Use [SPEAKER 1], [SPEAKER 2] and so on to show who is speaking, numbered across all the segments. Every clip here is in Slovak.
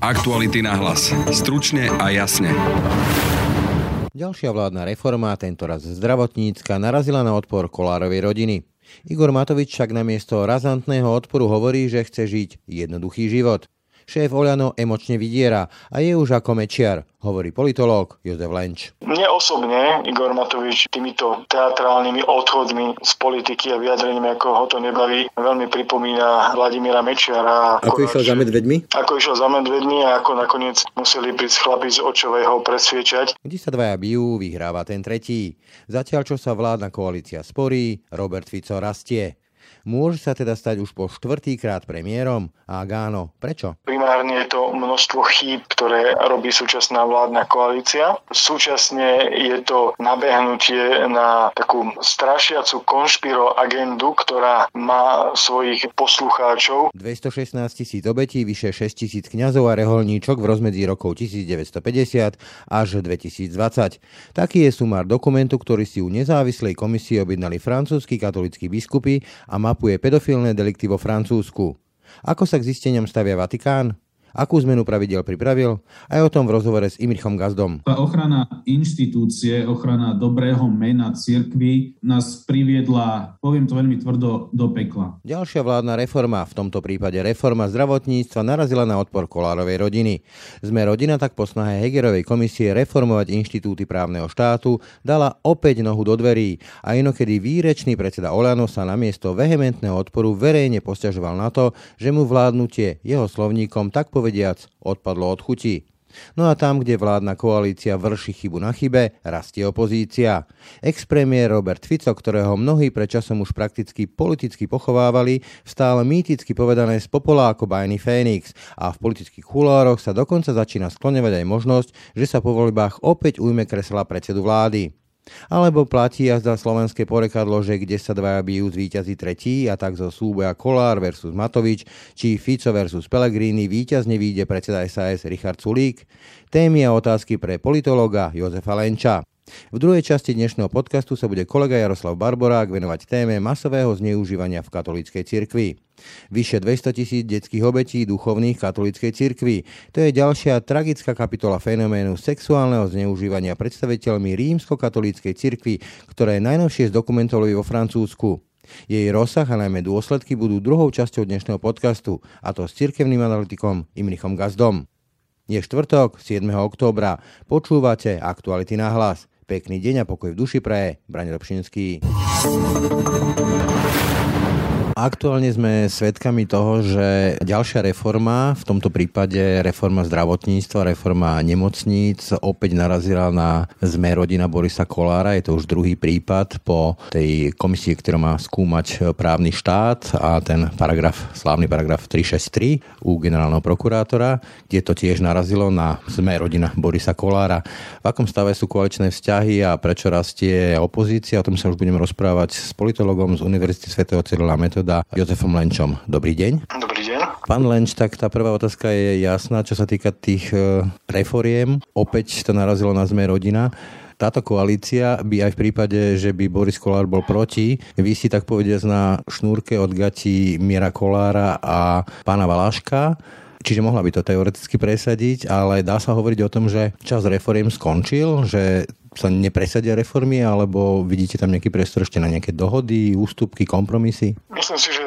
[SPEAKER 1] Aktuality na hlas. Stručne a jasne.
[SPEAKER 2] Ďalšia vládna reforma, tentoraz zdravotnícka, narazila na odpor Kolárovej rodiny. Igor Matovič však namiesto razantného odporu hovorí, že chce žiť jednoduchý život. Šéf Oľano emočne vydiera a je už ako mečiar, hovorí politológ Jozef Lenč.
[SPEAKER 3] Mne osobne Igor Matovič týmito teatrálnymi odchodmi z politiky a vyjadrením, ako ho to nebaví, veľmi pripomína Vladimíra Mečiara.
[SPEAKER 2] Ako, išiel za medvedmi?
[SPEAKER 3] Ako išiel za medvedmi a ako nakoniec museli prísť chlapi z očového presviečať.
[SPEAKER 2] Kde sa dvaja bijú, vyhráva ten tretí. Zatiaľ, čo sa vládna koalícia sporí, Robert Fico rastie. Môže sa teda stať už po štvrtýkrát premiérom? A ak áno, prečo?
[SPEAKER 3] Primárne je to množstvo chýb, ktoré robí súčasná vládna koalícia. Súčasne je to nabehnutie na takú strašiacu konšpiro agendu, ktorá má svojich poslucháčov.
[SPEAKER 2] 216 tisíc obetí, vyše 6 tisíc kňazov a reholníčok v rozmedzi rokov 1950 až 2020. Taký je sumár dokumentu, ktorý si u nezávislej komisie objednali francúzski katolíckí biskupy a má mapuje pedofilné delikty vo Francúzsku. Ako sa k zisteniam stavia Vatikán? Akú zmenu pravidel pripravil? Aj o tom v rozhovore s Imrichom Gazdom.
[SPEAKER 4] Tá ochrana inštitúcie, ochrana dobrého mena cirkvy nás priviedla, poviem to veľmi tvrdo, do pekla.
[SPEAKER 2] Ďalšia vládna reforma, v tomto prípade reforma zdravotníctva, narazila na odpor Kolárovej rodiny. Sme rodina tak po snahe Hegerovej komisie reformovať inštitúty právneho štátu dala opäť nohu do dverí a inokedy výrečný predseda Olano sa namiesto vehementného odporu verejne posťažoval na to, že mu vládnutie jeho slovníkom tak povediac odpadlo od chuti. No a tam, kde vládna koalícia vrší chybu na chybe, rastie opozícia. Ex-premiér Robert Fico, ktorého mnohí predčasom už prakticky politicky pochovávali, stále mýticky povedané z popola ako bajný Fénix a v politických kulároch sa dokonca začína skloňovať aj možnosť, že sa po voľbách opäť ujme kresla predsedu vlády. Alebo platí jazda slovenské porekadlo, že kde sa dvaja bijú zvíťazí tretí a tak zo súboja Kolár versus Matovič či Fico versus Pellegrini víťazne vyjde predseda SAS Richard Sulík? Témy a otázky pre politologa Jozefa Lenča. V druhej časti dnešného podcastu sa bude kolega Jaroslav Barborák venovať téme masového zneužívania v katolíckej cirkvi. Vyše 200 tisíc detských obetí duchovných katolíckej cirkvi. To je ďalšia tragická kapitola fenoménu sexuálneho zneužívania predstaviteľmi rímsko-katolíckej cirkvi, ktoré najnovšie zdokumentovali vo Francúzsku. Jej rozsah a najmä dôsledky budú druhou časťou dnešného podcastu, a to s cirkevným analytikom Imrichom Gazdom. Je štvrtok, 7. októbra. Počúvate Aktuality na hlas. Pekný deň a pokoj v duši praje. Braň Robšinský. Aktuálne sme svedkami toho, že ďalšia reforma, v tomto prípade reforma zdravotníctva, reforma nemocníc, opäť narazila na zme rodina Borisa Kolára. Je to už druhý prípad po tej komisii, ktorá má skúmať právny štát a ten paragraf, slávny paragraf 363 u generálneho prokurátora, kde to tiež narazilo na zme rodina Borisa Kolára. V akom stave sú koaličné vzťahy a prečo rastie opozícia? O tom sa už budeme rozprávať s politologom z Univerzity Sv. Cyrila Metoda teda Jozefom Lenčom. Dobrý deň.
[SPEAKER 3] Dobrý deň.
[SPEAKER 2] Pán Lenč, tak tá prvá otázka je jasná, čo sa týka tých e, reforiem. Opäť to narazilo na zme rodina táto koalícia by aj v prípade, že by Boris Kolár bol proti, vysí tak povediať na šnúrke od gatí Miera Kolára a pána Valáška. Čiže mohla by to teoreticky presadiť, ale dá sa hovoriť o tom, že čas reforiem skončil, že sa nepresadia reformy, alebo vidíte tam nejaký priestor ešte na nejaké dohody, ústupky, kompromisy?
[SPEAKER 3] Myslím si, že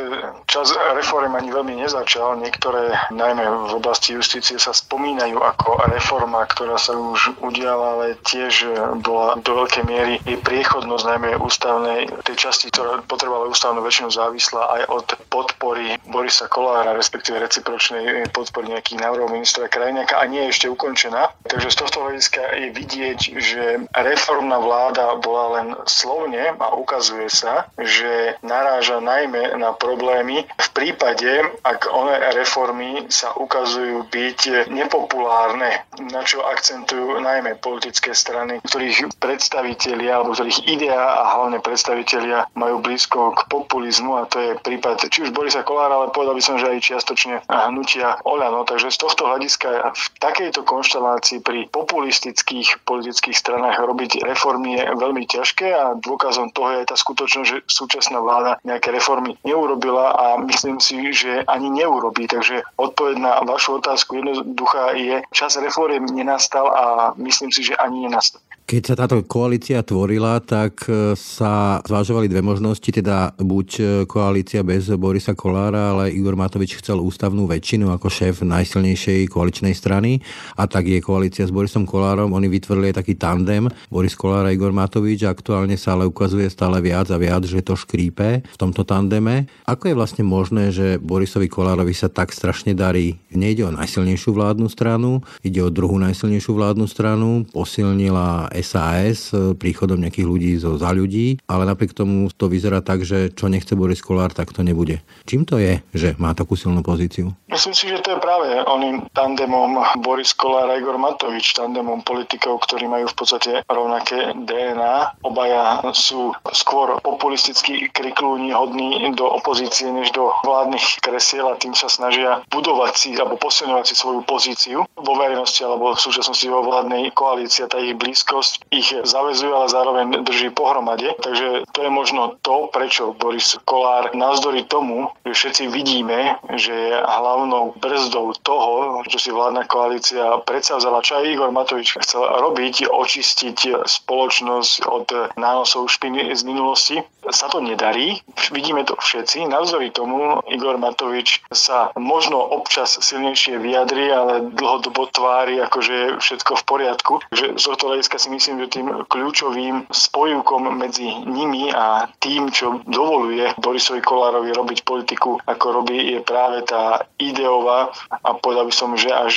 [SPEAKER 3] čas reform ani veľmi nezačal. Niektoré, najmä v oblasti justície, sa spomínajú ako reforma, ktorá sa už udiala, ale tiež bola do veľkej miery jej priechodnosť, najmä ústavnej, tej časti, ktorá potrebovala ústavnú väčšinu závislá aj od podpory Borisa Kolára, respektíve recipročnej podpory nejakých návrhov ministra Krajňaka a nie je ešte ukončená. Takže z tohto hľadiska je vidieť, že reformná vláda bola len slovne a ukazuje sa, že naráža najmä na problémy v prípade, ak one reformy sa ukazujú byť nepopulárne, na čo akcentujú najmä politické strany, ktorých predstavitelia alebo ktorých idea a hlavne predstavitelia majú blízko k populizmu a to je prípad či už Borisa Kolára, ale povedal by som, že aj čiastočne hnutia Oľano. Takže z tohto hľadiska v takejto konštelácii pri populistických politických stranách robiť reformy je veľmi ťažké a dôkazom toho je tá skutočnosť, že súčasná vláda nejaké reformy neurobila a myslím si, že ani neurobí. Takže odpoveď na vašu otázku jednoduchá je, čas reformy nenastal a myslím si, že ani nenastal.
[SPEAKER 2] Keď sa táto koalícia tvorila, tak e, sa zvažovali dve možnosti, teda buď e, koalícia bez Borisa Kolára, ale Igor Matovič chcel ústavnú väčšinu ako šéf najsilnejšej koaličnej strany a tak je koalícia s Borisom Kolárom. Oni vytvorili taký tandem Boris Kolár a Igor Matovič a aktuálne sa ale ukazuje stále viac a viac, že to škrípe v tomto tandeme. Ako je vlastne možné, že Borisovi Kolárovi sa tak strašne darí? Nejde o najsilnejšiu vládnu stranu, ide o druhú najsilnejšiu vládnu stranu, posilnila SAS e, príchodom nejakých ľudí zo za ľudí, ale napriek tomu to vyzerá tak, že čo nechce Boris Kolár, tak to nebude. Čím to je, že má takú silnú pozíciu?
[SPEAKER 3] Myslím si, že to je práve oným tandemom Boris Kolár a Igor Matovič, tandemom politikov, ktorí majú v podstate rovnaké DNA. Obaja sú skôr populisticky kriklúni hodní do opozície než do vládnych kresiel a tým sa snažia budovať si alebo posilňovať si svoju pozíciu vo verejnosti alebo v súčasnosti vo vládnej koalícii a tá ich blízko minulosť ich zavezuje, ale zároveň drží pohromade. Takže to je možno to, prečo Boris Kolár navzdory tomu, že všetci vidíme, že je hlavnou brzdou toho, čo si vládna koalícia predsavzala, čo aj Igor Matovič chcel robiť, očistiť spoločnosť od nánosov špiny z minulosti, sa to nedarí. Vidíme to všetci. Navzory tomu Igor Matovič sa možno občas silnejšie vyjadri, ale dlhodobo tvári, akože je všetko v poriadku. Takže z tohto hľadiska si myslím, že tým kľúčovým spojivkom medzi nimi a tým, čo dovoluje Borisovi Kolárovi robiť politiku, ako robí, je práve tá ideová a povedal by som, že až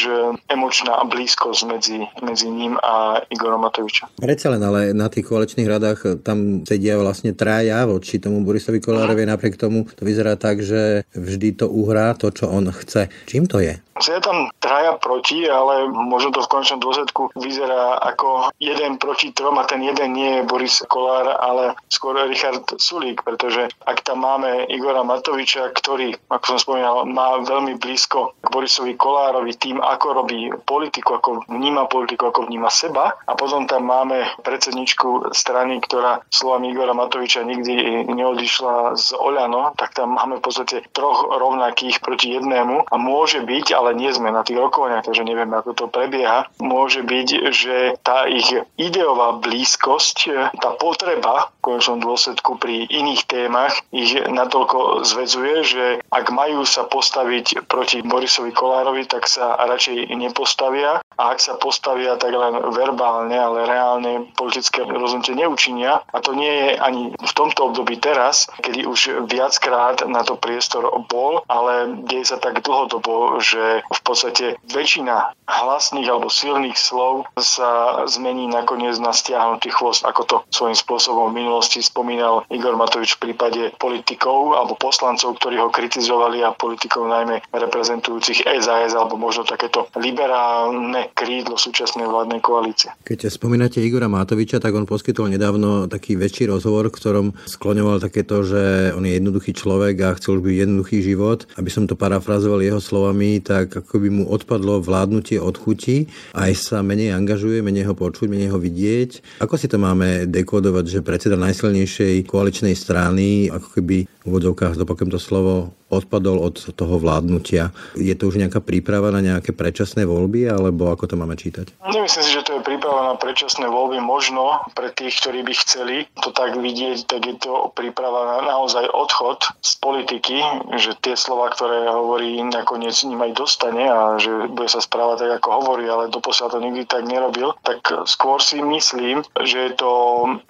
[SPEAKER 3] emočná blízkosť medzi, medzi ním a Igorom Matovičom.
[SPEAKER 2] Predsa len, ale na tých koaličných radách tam sedia vlastne traja voči tomu Borisovi Kolárovi, napriek tomu to vyzerá tak, že vždy to uhrá to, čo on chce. Čím to je?
[SPEAKER 3] Je tam traja proti, ale možno to v končnom dôsledku vyzerá ako jeden proti trom a ten jeden nie je Boris Kolár, ale skôr Richard Sulík, pretože ak tam máme Igora Matoviča, ktorý, ako som spomínal, má veľmi blízko k Borisovi Kolárovi tým, ako robí politiku, ako vníma politiku, ako vníma seba. A potom tam máme predsedničku strany, ktorá slovami Igora Matoviča nikdy neodišla z Oľano, tak tam máme v podstate troch rovnakých proti jednému. A môže byť, ale nie sme na tých rokovaniach, takže nevieme, ako to prebieha. Môže byť, že tá ich ideová blízkosť, tá potreba v konečnom dôsledku pri iných témach ich natoľko zväzuje, že ak majú sa postaviť proti Borisovi Kolárovi, tak sa radšej nepostavia a ak sa postavia, tak len verbálne, ale reálne politické rozhodnutie neučinia. A to nie je ani v tomto období teraz, kedy už viackrát na to priestor bol, ale deje sa tak dlhodobo, že v podstate väčšina hlasných alebo silných slov sa zmení nakoniec na stiahnutý chvost, ako to svojím spôsobom v minulosti spomínal Igor Matovič v prípade politikov alebo poslancov, ktorí ho kritizovali a politikov najmä reprezentujúcich SAS alebo možno takéto liberálne krídlo súčasnej vládnej koalície.
[SPEAKER 2] Keď spomínate Igora Matoviča, tak on poskytol nedávno taký väčší rozhovor, v ktorom skloňoval takéto, že on je jednoduchý človek a chcel byť jednoduchý život. Aby som to parafrazoval jeho slovami, tak ako by mu odpadlo vládnutie od chuti, aj sa menej angažuje, menej ho počuť, menej ho vidieť. Ako si to máme dekodovať, že predseda najsilnejšej koaličnej strany, ako keby v úvodzovkách, dopokujem to slovo, odpadol od toho vládnutia. Je to už nejaká príprava na nejaké predčasné voľby, alebo ako to máme čítať?
[SPEAKER 3] Nemyslím si, že to je príprava na predčasné voľby. Možno pre tých, ktorí by chceli to tak vidieť, tak je to príprava na naozaj odchod z politiky, že tie slova, ktoré hovorí, nakoniec ním aj dostane a že bude sa správať tak, ako hovorí, ale doposiaľ to nikdy tak nerobil, tak skôr si myslím, že je to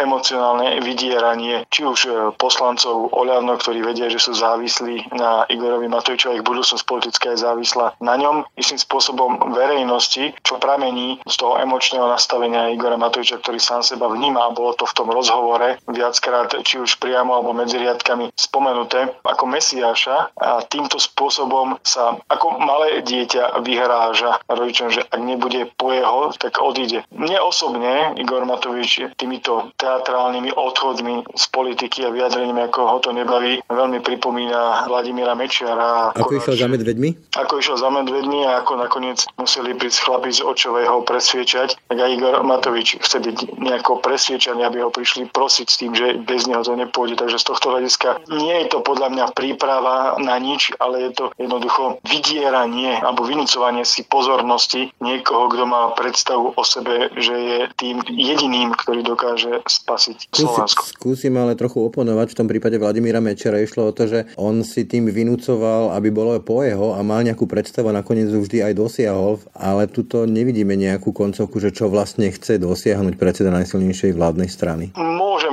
[SPEAKER 3] emocionálne vydieranie či už poslancov Oľano, ktorí vedia, že sú závislí na Igorovi Matovičovi, ich budúcnosť politická je závislá na ňom. Istým spôsobom verejnosti, čo pramení z toho emočného nastavenia Igora Matoviča, ktorý sám seba vníma bolo to v tom rozhovore viackrát, či už priamo alebo medzi riadkami spomenuté, ako Mesiáša a týmto spôsobom sa ako malé dieťa vyhráža rodičom, že ak nebude po jeho, tak odíde. Mne osobne Igor Matovič týmito teatrálnymi odchodmi z politiky a vyjadreniami, ako ho to nebaví, veľmi pripomína Vladimír Vladimíra Mečiara.
[SPEAKER 2] Ako išiel za medvedmi?
[SPEAKER 3] Ako išiel za medvedmi a ako nakoniec museli prísť chlapi z očového presviečať, tak aj Igor Matovič chce byť nejako presviečaný, aby ho prišli prosiť s tým, že bez neho to nepôjde. Takže z tohto hľadiska nie je to podľa mňa príprava na nič, ale je to jednoducho vydieranie alebo vynúcovanie si pozornosti niekoho, kto má predstavu o sebe, že je tým jediným, ktorý dokáže spasiť Slovensko.
[SPEAKER 2] Skúsim ale trochu oponovať. V tom prípade Vladimíra Mečera išlo o to, že on si tým vynúcoval, aby bolo po jeho a mal nejakú predstavu a nakoniec vždy aj dosiahol, ale tuto nevidíme nejakú koncovku, že čo vlastne chce dosiahnuť predseda najsilnejšej vládnej strany.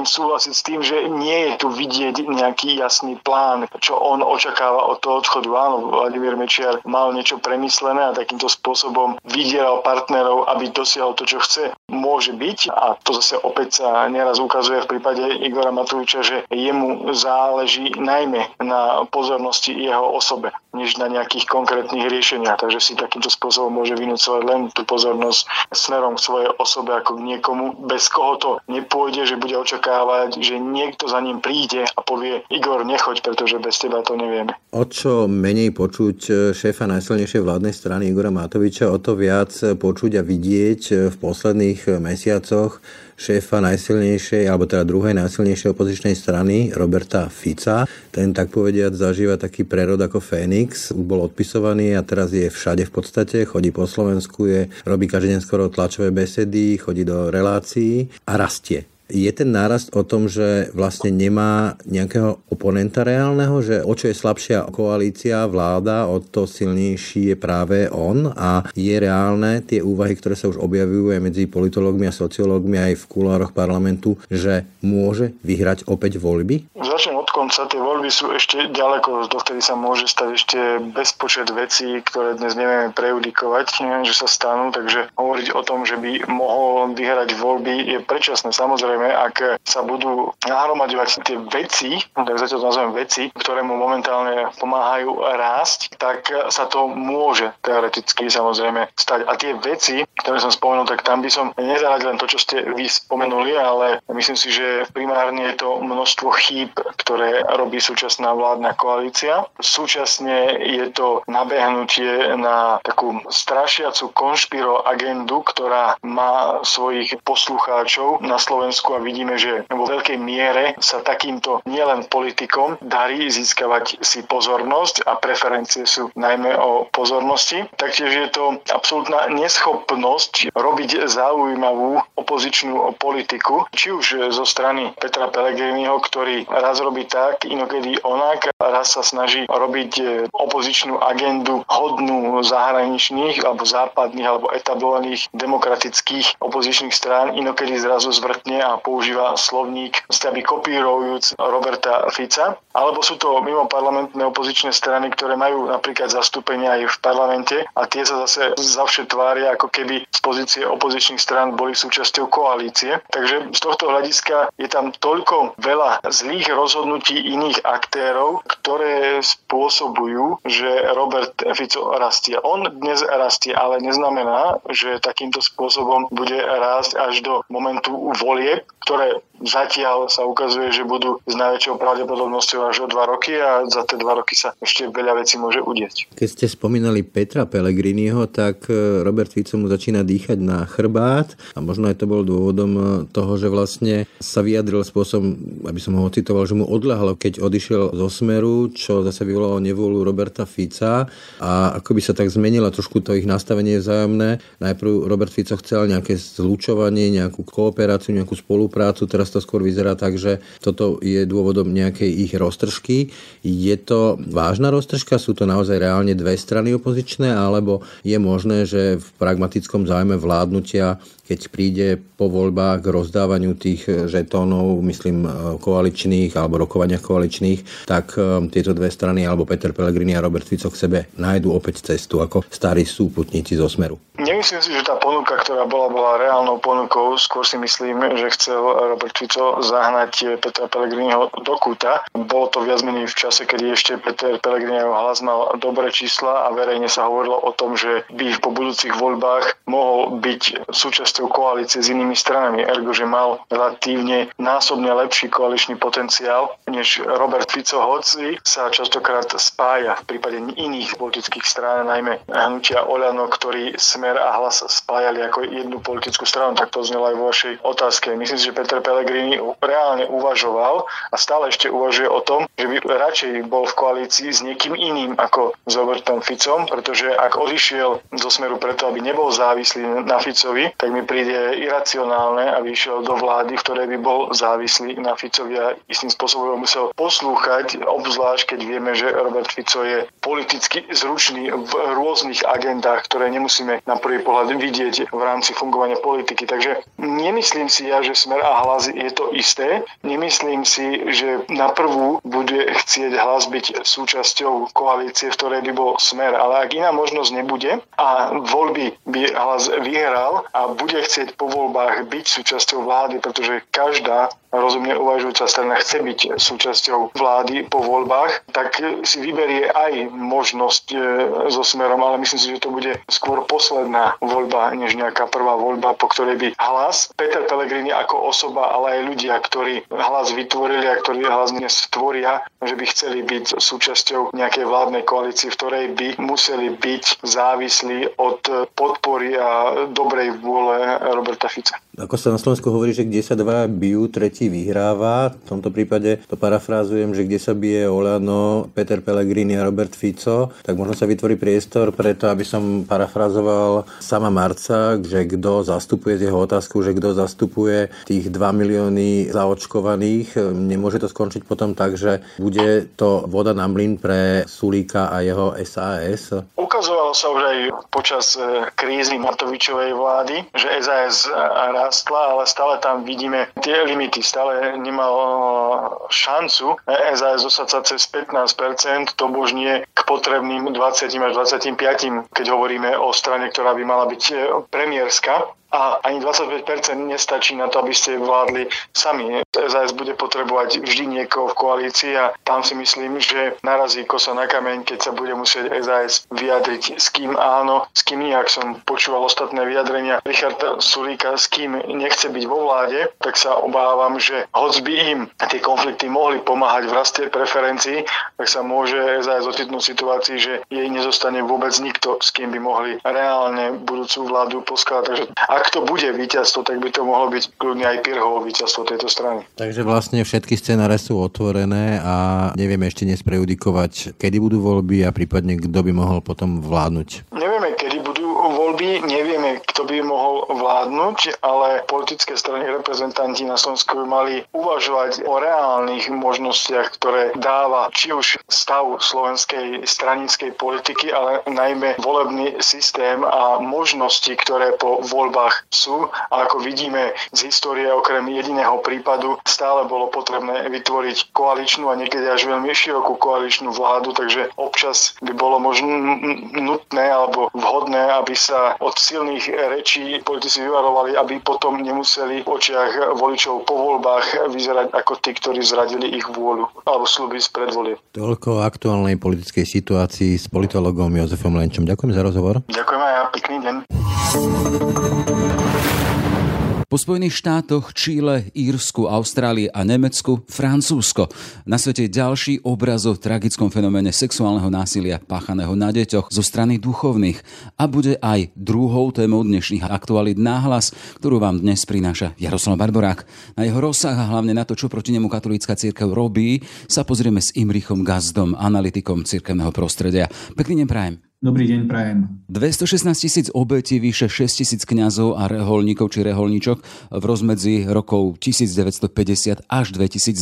[SPEAKER 3] Môžem súhlasiť s tým, že nie je tu vidieť nejaký jasný plán, čo on očakáva od toho odchodu. Áno, Vladimír Mečiar mal niečo premyslené a takýmto spôsobom vydieral partnerov, aby dosiahol to, čo chce. Môže byť a to zase opäť sa neraz ukazuje v prípade Igora Matoviča, že jemu záleží najmä na pozornosti jeho osobe, než na nejakých konkrétnych riešeniach. Takže si takýmto spôsobom môže vynúcovať len tú pozornosť smerom k svojej osobe ako k niekomu, bez koho to nepôjde, že bude očakávať, že niekto za ním príde a povie Igor, nechoď, pretože bez teba to nevieme.
[SPEAKER 2] O čo menej počuť šéfa najsilnejšej vládnej strany Igora Matoviča, o to viac počuť a vidieť v posledných mesiacoch šéfa najsilnejšej, alebo teda druhej najsilnejšej opozičnej strany, Roberta Fica. Ten tak povediať zažíva taký prerod ako Fénix, bol odpisovaný a teraz je všade v podstate, chodí po Slovensku, je, robí každý deň skoro tlačové besedy, chodí do relácií a rastie. Je ten nárast o tom, že vlastne nemá nejakého oponenta reálneho, že o čo je slabšia koalícia, vláda, o to silnejší je práve on a je reálne tie úvahy, ktoré sa už objavujú aj medzi politológmi a sociológmi aj v kulároch parlamentu, že môže vyhrať opäť voľby?
[SPEAKER 3] Začnem od konca. Tie voľby sú ešte ďaleko, dovtedy sa môže stať ešte bezpočet vecí, ktoré dnes nevieme prejudikovať, že sa stanú, takže hovoriť o tom, že by mohol vyhrať voľby je predčasné. Samozrejme, samozrejme, ak sa budú nahromadovať tie veci, tak zatiaľ to nazvem veci, ktoré mu momentálne pomáhajú rásť, tak sa to môže teoreticky samozrejme stať. A tie veci, ktoré som spomenul, tak tam by som nezaradil len to, čo ste vy spomenuli, ale myslím si, že primárne je to množstvo chýb, ktoré robí súčasná vládna koalícia. Súčasne je to nabehnutie na takú strašiacu konšpiro agendu, ktorá má svojich poslucháčov na Slovensku Slovensku a vidíme, že vo veľkej miere sa takýmto nielen politikom darí získavať si pozornosť a preferencie sú najmä o pozornosti. Taktiež je to absolútna neschopnosť robiť zaujímavú opozičnú politiku, či už zo strany Petra Pellegriniho, ktorý raz robí tak, inokedy onak, raz sa snaží robiť opozičnú agendu hodnú zahraničných alebo západných alebo etablovaných demokratických opozičných strán, inokedy zrazu zvrtne a používa slovník aby kopírujúc Roberta Fica, alebo sú to mimo parlamentné opozičné strany, ktoré majú napríklad zastúpenie aj v parlamente a tie sa zase zavše tvária, ako keby z pozície opozičných strán boli súčasťou koalície. Takže z tohto hľadiska je tam toľko veľa zlých rozhodnutí iných aktérov, ktoré spôsobujú, že Robert Fico rastie. On dnes rastie, ale neznamená, že takýmto spôsobom bude rásť až do momentu volieb, ktoré zatiaľ sa ukazuje, že budú s najväčšou pravdepodobnosťou až o dva roky a za tie dva roky sa ešte veľa vecí môže udieť.
[SPEAKER 2] Keď ste spomínali Petra Pellegriniho, tak e, Robert Fico mu začína dýchať na chrbát a možno aj to bol dôvodom e, toho, že vlastne sa vyjadril spôsobom, aby som ho citoval, že mu odľahlo, keď odišiel zo Smeru, čo zase vyvolalo nevôľu Roberta Fica a ako by sa tak zmenila trošku to ich nastavenie vzájomné. Najprv Robert Fico chcel nejaké zlučovanie, nejakú kooperáciu, nejakú spoluprácu, teraz to skôr vyzerá tak, že toto je dôvodom nejakej ich roztržky. Je to vážna roztržka? Sú to naozaj reálne dve strany opozičné? Alebo je možné, že v pragmatickom zájme vládnutia keď príde po voľbách k rozdávaniu tých žetónov, myslím koaličných alebo rokovania koaličných, tak um, tieto dve strany, alebo Peter Pellegrini a Robert Fico k sebe nájdu opäť cestu ako starí súputníci zo Smeru.
[SPEAKER 3] Nemyslím si, že tá ponuka, ktorá bola, bola reálnou ponukou. Skôr si myslím, že chcel Robert Fico zahnať Petra Pellegriniho do kúta. Bolo to viac menej v čase, kedy ešte Peter Pellegriniho hlas mal dobré čísla a verejne sa hovorilo o tom, že by po budúcich voľbách mohol byť súčasťou koalície s inými stranami, ergo, že mal relatívne násobne lepší koaličný potenciál než Robert Fico, hoci sa častokrát spája v prípade iných politických strán, najmä hnutia Oľano, ktorý Smer a Hlas spájali ako jednu politickú stranu, tak to znelo aj vo vašej otázke. Myslím si, že Peter Pellegrini reálne uvažoval a stále ešte uvažuje o tom, že by radšej bol v koalícii s niekým iným ako s Robertom Ficom, pretože ak odišiel zo Smeru preto, aby nebol závislý na Ficovi, tak mi príde iracionálne, aby išiel do vlády, v by bol závislý na Ficovi a istým spôsobom musel poslúchať, obzvlášť keď vieme, že Robert Fico je politicky zručný v rôznych agendách, ktoré nemusíme na prvý pohľad vidieť v rámci fungovania politiky. Takže nemyslím si ja, že smer a hlas je to isté. Nemyslím si, že na prvú bude chcieť hlas byť súčasťou koalície, v ktorej by bol smer. Ale ak iná možnosť nebude a voľby by hlas vyhral a bude chcieť po voľbách byť súčasťou vlády, pretože každá rozumne uvažujúca strana chce byť súčasťou vlády po voľbách, tak si vyberie aj možnosť e, so smerom, ale myslím si, že to bude skôr posledná voľba, než nejaká prvá voľba, po ktorej by hlas Peter Pellegrini ako osoba, ale aj ľudia, ktorí hlas vytvorili a ktorí hlas dnes tvoria, že by chceli byť súčasťou nejakej vládnej koalície, v ktorej by museli byť závislí od podpory a dobrej vôle Roberta Fica.
[SPEAKER 2] Ako sa na Slovensku hovorí, že kde sa dva bijú, tretí vyhráva. V tomto prípade to parafrázujem, že kde sa bije Olano, Peter Pellegrini a Robert Fico, tak možno sa vytvorí priestor preto, aby som parafrazoval sama Marca, že kto zastupuje z jeho otázku, že kto zastupuje tých 2 milióny zaočkovaných. Nemôže to skončiť potom tak, že bude to voda na mlyn pre Sulíka a jeho SAS?
[SPEAKER 3] Ukazovalo sa už aj počas e, krízy Matovičovej vlády, že SAS rástla, ale stále tam vidíme tie limity. Stále nemal šancu SAS zostať sa cez 15%, to už k potrebným 20 až 25, keď hovoríme o strane, ktorá by mala byť premiérska a ani 25% nestačí na to, aby ste vládli sami. SAS bude potrebovať vždy niekoho v koalícii a tam si myslím, že narazí kosa na kameň, keď sa bude musieť SAS vyjadriť s kým áno, s kým nie. Ak som počúval ostatné vyjadrenia Richarda Sulíka, s kým nechce byť vo vláde, tak sa obávam, že hoď by im tie konflikty mohli pomáhať v raste preferencií, tak sa môže SAS ocitnúť situácii, že jej nezostane vôbec nikto, s kým by mohli reálne budúcu vládu poskladať. Takže ak ak to bude víťazstvo, tak by to mohlo byť kľudne aj Pirhovo víťazstvo tejto strany.
[SPEAKER 2] Takže vlastne všetky scenáre sú otvorené a nevieme ešte dnes prejudikovať, kedy budú voľby a prípadne kto by mohol potom vládnuť.
[SPEAKER 3] Nevieme, kedy budú voľby, nevieme, kto by mohol vládnuť, ale politické strany reprezentanti na Slovensku by mali uvažovať o reálnych možnostiach, ktoré dáva či už stav slovenskej stranickej politiky, ale najmä volebný systém a možnosti, ktoré po voľbách sú. A ako vidíme z histórie, okrem jediného prípadu, stále bolo potrebné vytvoriť koaličnú a niekedy až veľmi širokú koaličnú vládu, takže občas by bolo možno nutné alebo vhodné, aby sa od silných rečí politici vyvarovali, aby potom nemuseli v očiach voličov po voľbách vyzerať ako tí, ktorí zradili ich vôľu alebo sluby z predvolie.
[SPEAKER 2] Toľko o aktuálnej politickej situácii s politologom Jozefom Lenčom. Ďakujem za rozhovor.
[SPEAKER 3] Ďakujem aj ja, pekný deň.
[SPEAKER 5] Po Spojených štátoch, Číle, Írsku, Austrálii a Nemecku, Francúzsko. Na svete ďalší obraz o tragickom fenoméne sexuálneho násilia páchaného na deťoch zo strany duchovných. A bude aj druhou témou dnešných aktualít náhlas, ktorú vám dnes prináša Jaroslav Barborák. Na jeho rozsah a hlavne na to, čo proti nemu katolícka církev robí, sa pozrieme s Imrichom Gazdom, analytikom církevného prostredia. Pekný deň prajem.
[SPEAKER 4] Dobrý deň, prajem.
[SPEAKER 5] 216 tisíc obetí, vyše 6 tisíc kňazov a reholníkov či reholníčok v rozmedzi rokov 1950 až 2020.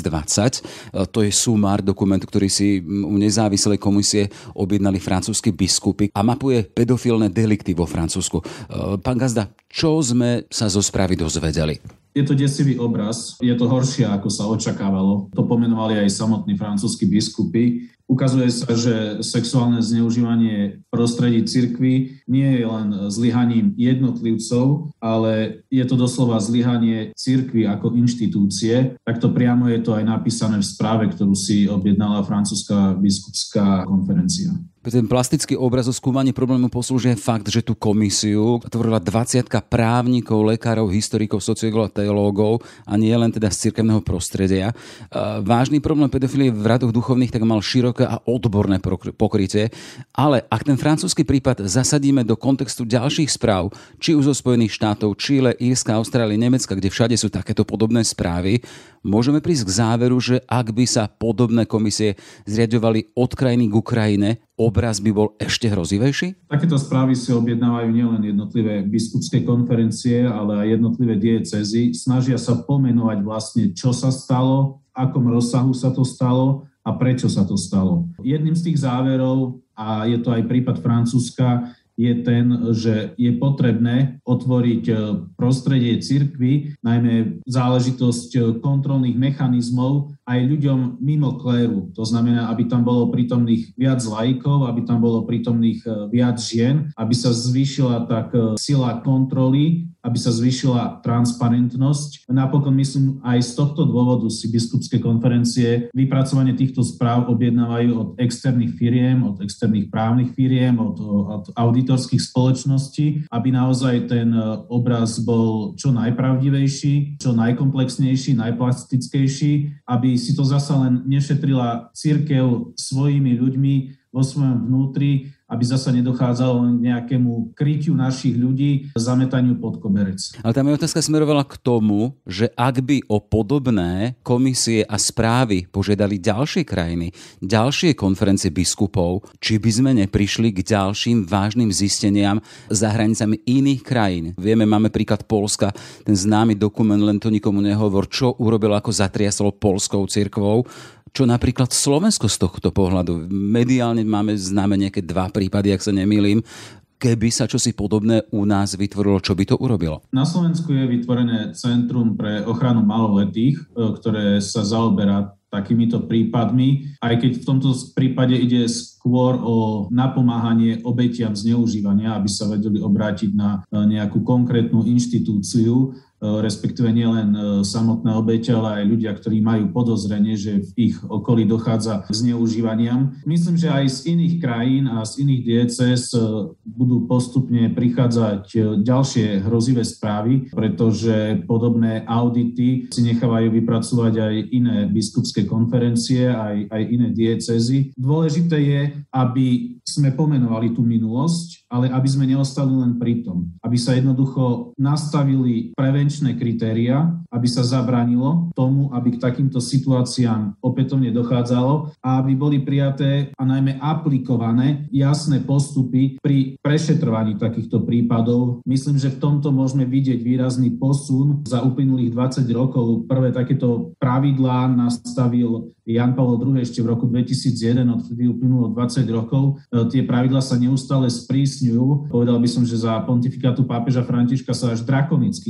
[SPEAKER 5] To je sumár dokumentu, ktorý si u nezávislej komisie objednali francúzski biskupy a mapuje pedofilné delikty vo Francúzsku. Pán Gazda, čo sme sa zo správy dozvedeli?
[SPEAKER 4] Je to desivý obraz, je to horšie, ako sa očakávalo. To pomenovali aj samotní francúzski biskupy. Ukazuje sa, že sexuálne zneužívanie prostredí cirkvy nie je len zlyhaním jednotlivcov, ale je to doslova zlyhanie cirkvy ako inštitúcie. Takto priamo je to aj napísané v správe, ktorú si objednala francúzska biskupská konferencia.
[SPEAKER 5] Ten plastický obraz o skúmaní problému poslúžia fakt, že tú komisiu tvorila 20 právnikov, lekárov, historikov, sociológov a teológov a nie len teda z cirkevného prostredia. Vážny problém pedofilie v radoch duchovných tak mal široké a odborné pokrytie, ale ak ten francúzsky prípad zasadíme do kontextu ďalších správ, či už zo Spojených štátov, Číle, Írska, Austrálie, Nemecka, kde všade sú takéto podobné správy, môžeme prísť k záveru, že ak by sa podobné komisie zriadovali od krajiny k Ukrajine, obraz by bol ešte hrozivejší?
[SPEAKER 4] Takéto správy si objednávajú nielen jednotlivé biskupské konferencie, ale aj jednotlivé diecezy. Snažia sa pomenovať vlastne, čo sa stalo, v akom rozsahu sa to stalo a prečo sa to stalo. Jedným z tých záverov, a je to aj prípad Francúzska, je ten, že je potrebné otvoriť e, prostredie cirkvy, najmä záležitosť e, kontrolných mechanizmov aj ľuďom mimo kléru. To znamená, aby tam bolo prítomných viac lajkov, aby tam bolo prítomných e, viac žien, aby sa zvýšila tak sila kontroly aby sa zvýšila transparentnosť. Napokon myslím, aj z tohto dôvodu si biskupské konferencie vypracovanie týchto správ objednávajú od externých firiem, od externých právnych firiem, od, od auditorských spoločností, aby naozaj ten e, obraz bol čo najpravdivejší, čo najkomplexnejší, najplastickejší, aby si to zasa len nešetrila církev svojimi ľuďmi vo svojom vnútri, aby zasa nedochádzalo k nejakému krytiu našich ľudí, zametaniu pod koberec.
[SPEAKER 5] Ale tá moja otázka smerovala k tomu, že ak by o podobné komisie a správy požiadali ďalšie krajiny, ďalšie konferencie biskupov, či by sme neprišli k ďalším vážnym zisteniam za hranicami iných krajín. Vieme, máme príklad Polska, ten známy dokument, len to nikomu nehovor, čo urobilo, ako zatriaslo polskou cirkvou čo napríklad Slovensko z tohto pohľadu. Mediálne máme známe nejaké dva prípady, ak sa nemýlim, keby sa čosi podobné u nás vytvorilo, čo by to urobilo?
[SPEAKER 4] Na Slovensku je vytvorené Centrum pre ochranu maloletých, e, ktoré sa zaoberá takýmito prípadmi, aj keď v tomto prípade ide skôr o napomáhanie obetiam zneužívania, aby sa vedeli obrátiť na e, nejakú konkrétnu inštitúciu, respektíve nielen e, samotné obete, ale aj ľudia, ktorí majú podozrenie, že v ich okolí dochádza k zneužívaniam. Myslím, že aj z iných krajín a z iných dieces e, budú postupne prichádzať ďalšie hrozivé správy, pretože podobné audity si nechávajú vypracovať aj iné biskupské konferencie, aj, aj iné diecezy. Dôležité je, aby sme pomenovali tú minulosť, ale aby sme neostali len pri tom. Aby sa jednoducho nastavili prevenčné kritéria, aby sa zabranilo tomu, aby k takýmto situáciám opätovne dochádzalo a aby boli prijaté a najmä aplikované jasné postupy pri prešetrovaní takýchto prípadov. Myslím, že v tomto môžeme vidieť výrazný posun. Za uplynulých 20 rokov prvé takéto pravidlá nastavil Jan Pavel II ešte v roku 2001, odtedy uplynulo 20 rokov. E, tie pravidlá sa neustále sprísňujú. Povedal by som, že za pontifikátu pápeža Františka sa až drakonicky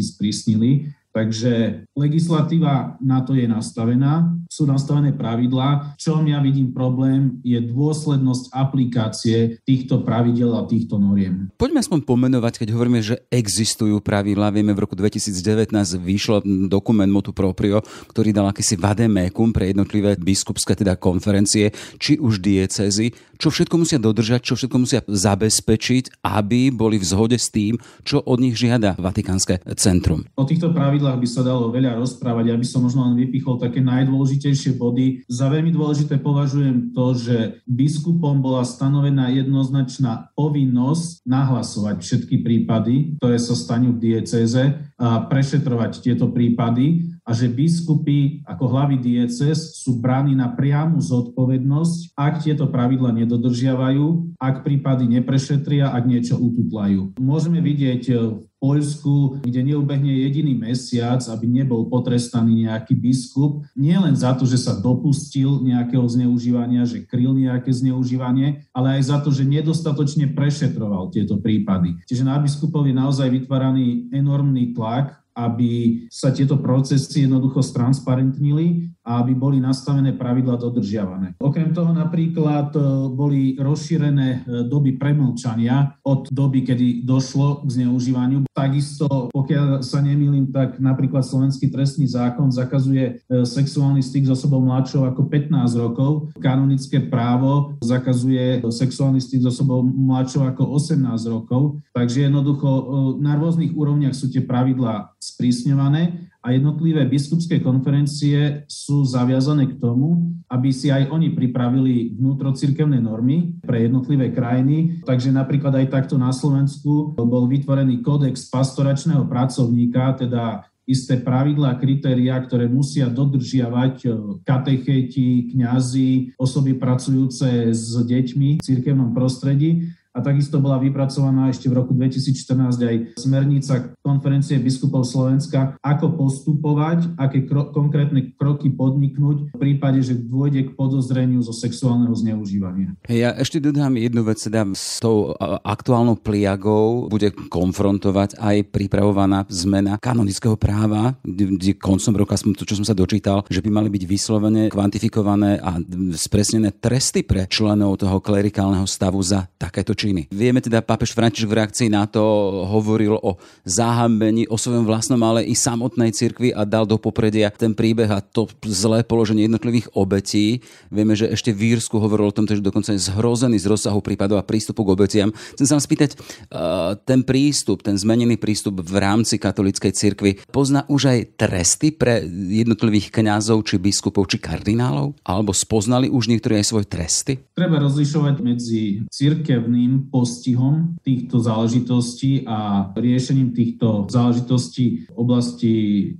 [SPEAKER 4] consistently Takže legislatíva na to je nastavená, sú nastavené pravidlá. Čom ja vidím problém, je dôslednosť aplikácie týchto pravidel a týchto noriem.
[SPEAKER 5] Poďme aspoň pomenovať, keď hovoríme, že existujú pravidlá. Vieme, v roku 2019 vyšlo dokument Motu Proprio, ktorý dal akýsi vademékum pre jednotlivé biskupské teda konferencie, či už diecezy, čo všetko musia dodržať, čo všetko musia zabezpečiť, aby boli v zhode s tým, čo od nich žiada Vatikánske centrum.
[SPEAKER 4] O týchto pravidlách by sa dalo veľa rozprávať. Ja by som možno len vypichol také najdôležitejšie body. Za veľmi dôležité považujem to, že biskupom bola stanovená jednoznačná povinnosť nahlasovať všetky prípady, ktoré sa stanú v diecéze a prešetrovať tieto prípady a že biskupy ako hlavy dieces sú bráni na priamu zodpovednosť, ak tieto pravidla nedodržiavajú, ak prípady neprešetria, ak niečo ututlajú. Môžeme vidieť v Poľsku, kde neubehne jediný mesiac, aby nebol potrestaný nejaký biskup, nie len za to, že sa dopustil nejakého zneužívania, že kryl nejaké zneužívanie, ale aj za to, že nedostatočne prešetroval tieto prípady. Čiže na biskupov je naozaj vytváraný enormný tlak aby sa tieto procesy jednoducho stransparentnili a aby boli nastavené pravidla dodržiavané. Okrem toho napríklad e, boli rozšírené e, doby premlčania od doby, kedy došlo k zneužívaniu. Takisto, pokiaľ sa nemýlim, tak napríklad slovenský trestný zákon zakazuje e, sexuálny styk s osobou mladšou ako 15 rokov. Kanonické právo zakazuje sexuálny styk s osobou mladšou ako 18 rokov. Takže jednoducho na rôznych úrovniach sú tie pravidlá sprísňované a jednotlivé biskupské konferencie sú zaviazané k tomu, aby si aj oni pripravili vnútrocirkevné normy pre jednotlivé krajiny. Takže napríklad aj takto na Slovensku bol vytvorený kódex pastoračného pracovníka, teda isté pravidlá a kritériá, ktoré musia dodržiavať e, katechéti, kňazi, osoby pracujúce s deťmi v cirkevnom prostredí a takisto bola vypracovaná ešte v roku 2014 aj smernica konferencie biskupov Slovenska, ako postupovať, aké kro- konkrétne kroky podniknúť v prípade, že dôjde k podozreniu zo sexuálneho zneužívania.
[SPEAKER 5] Ja ešte dodám jednu vec, teda s tou aktuálnou pliagou bude konfrontovať aj pripravovaná zmena kanonického práva, kde koncom roka, to čo som sa dočítal, že by mali byť vyslovene kvantifikované a spresnené tresty pre členov toho klerikálneho stavu za takéto činy. Vieme teda, pápež František v reakcii na to hovoril o zahambení, o svojom vlastnom, ale i samotnej cirkvi a dal do popredia ten príbeh a to zlé položenie jednotlivých obetí. Vieme, že ešte v Írsku hovoril o tom, že dokonca je zhrozený z rozsahu prípadov a prístupu k obetiam. Chcem sa vám spýtať, ten prístup, ten zmenený prístup v rámci katolíckej cirkvi pozná už aj tresty pre jednotlivých kňazov, či biskupov, či kardinálov? Alebo spoznali už niektorí aj svoje tresty?
[SPEAKER 4] Treba rozlišovať medzi cirkevným právnym postihom týchto záležitostí a riešením týchto záležitostí v oblasti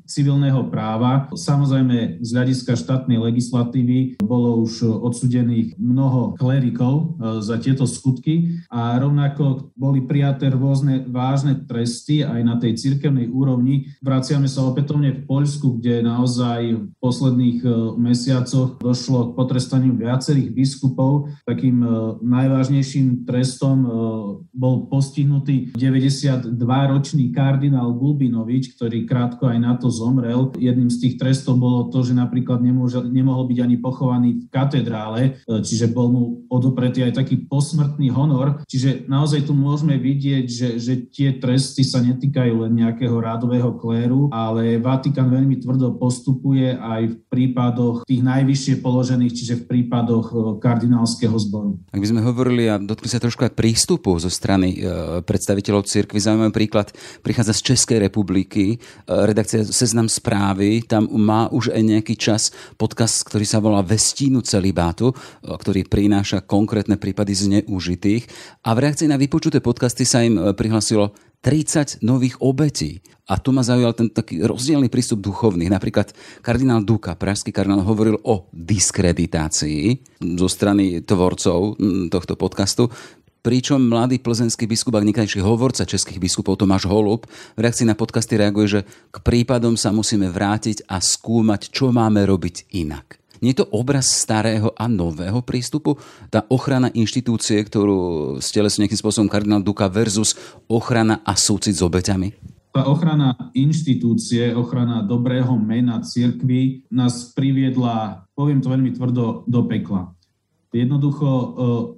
[SPEAKER 4] civilného práva. Samozrejme, z hľadiska štátnej legislatívy bolo už odsudených mnoho klerikov e, za tieto skutky a rovnako boli prijaté rôzne vážne tresty aj na tej cirkevnej úrovni. Vraciame sa opätovne v Poľsku, kde naozaj v posledných e, mesiacoch došlo k potrestaniu viacerých biskupov. Takým e, najvážnejším trestom trestom e, bol postihnutý 92-ročný kardinál Gulbinovič, ktorý krátko aj na to zomrel. Jedným z tých trestov bolo to, že napríklad nemôže, nemohol byť ani pochovaný v katedrále, e, čiže bol mu odopretý aj taký posmrtný honor. Čiže naozaj tu môžeme vidieť, že, že tie tresty sa netýkajú len nejakého rádového kléru, ale Vatikán veľmi tvrdo postupuje aj v prípadoch tých najvyššie položených, čiže v prípadoch e, kardinálskeho zboru.
[SPEAKER 5] Ak by sme hovorili a dotkli sa trošku prístupu zo strany e, predstaviteľov cirkvi. Zaujímavý príklad prichádza z Českej republiky. E, redakcia Seznam správy, tam má už aj nejaký čas podcast, ktorý sa volá Vestínu celibátu, e, ktorý prináša konkrétne prípady zneužitých. A v reakcii na vypočuté podcasty sa im prihlasilo 30 nových obetí. A tu ma zaujal ten taký rozdielný prístup duchovných. Napríklad kardinál Duka, pražský kardinál, hovoril o diskreditácii zo strany tvorcov tohto podcastu pričom mladý plzenský biskup a niekdajší hovorca českých biskupov Tomáš Holub v reakcii na podcasty reaguje, že k prípadom sa musíme vrátiť a skúmať, čo máme robiť inak. Nie je to obraz starého a nového prístupu? Tá ochrana inštitúcie, ktorú stelesne nejakým spôsobom kardinál Duka versus ochrana a súcit s obeťami?
[SPEAKER 4] Tá ochrana inštitúcie, ochrana dobrého mena cirkvy nás priviedla, poviem to veľmi tvrdo, do pekla. Jednoducho e,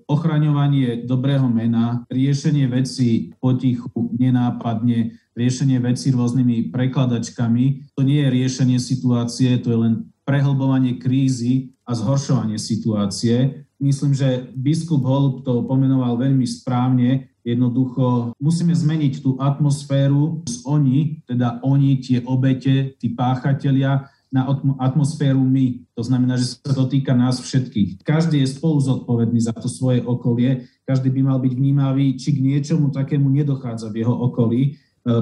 [SPEAKER 4] ochraňovanie dobrého mena, riešenie veci potichu, nenápadne, riešenie veci rôznymi prekladačkami, to nie je riešenie situácie, to je len prehlbovanie krízy a zhoršovanie situácie. Myslím, že biskup Holub to pomenoval veľmi správne. Jednoducho musíme zmeniť tú atmosféru z oni, teda oni, tie obete, tí páchatelia, na atmosféru my. To znamená, že sa to týka nás všetkých. Každý je spolu zodpovedný za to svoje okolie, každý by mal byť vnímavý, či k niečomu takému nedochádza v jeho okolí, e,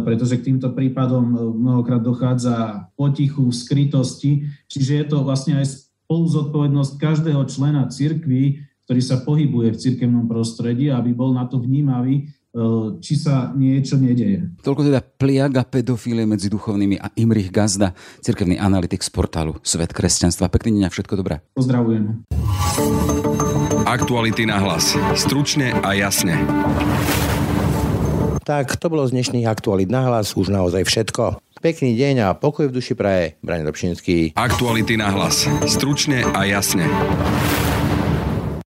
[SPEAKER 4] pretože k týmto prípadom e, mnohokrát dochádza potichu, v skrytosti, čiže je to vlastne aj spolu zodpovednosť každého člena cirkvi, ktorý sa pohybuje v cirkevnom prostredí, aby bol na to vnímavý, či sa niečo nedeje.
[SPEAKER 5] Toľko teda pliaga pedofílie medzi duchovnými a Imrich Gazda, cirkevný analytik z portálu Svet kresťanstva. Pekný deň a všetko dobré.
[SPEAKER 4] Pozdravujem.
[SPEAKER 1] Aktuality na hlas. Stručne a jasne.
[SPEAKER 2] Tak to bolo z dnešných aktualit na hlas už naozaj všetko. Pekný deň a pokoj v duši praje. Brani Dobšinský.
[SPEAKER 1] Aktuality na hlas. Stručne a jasne.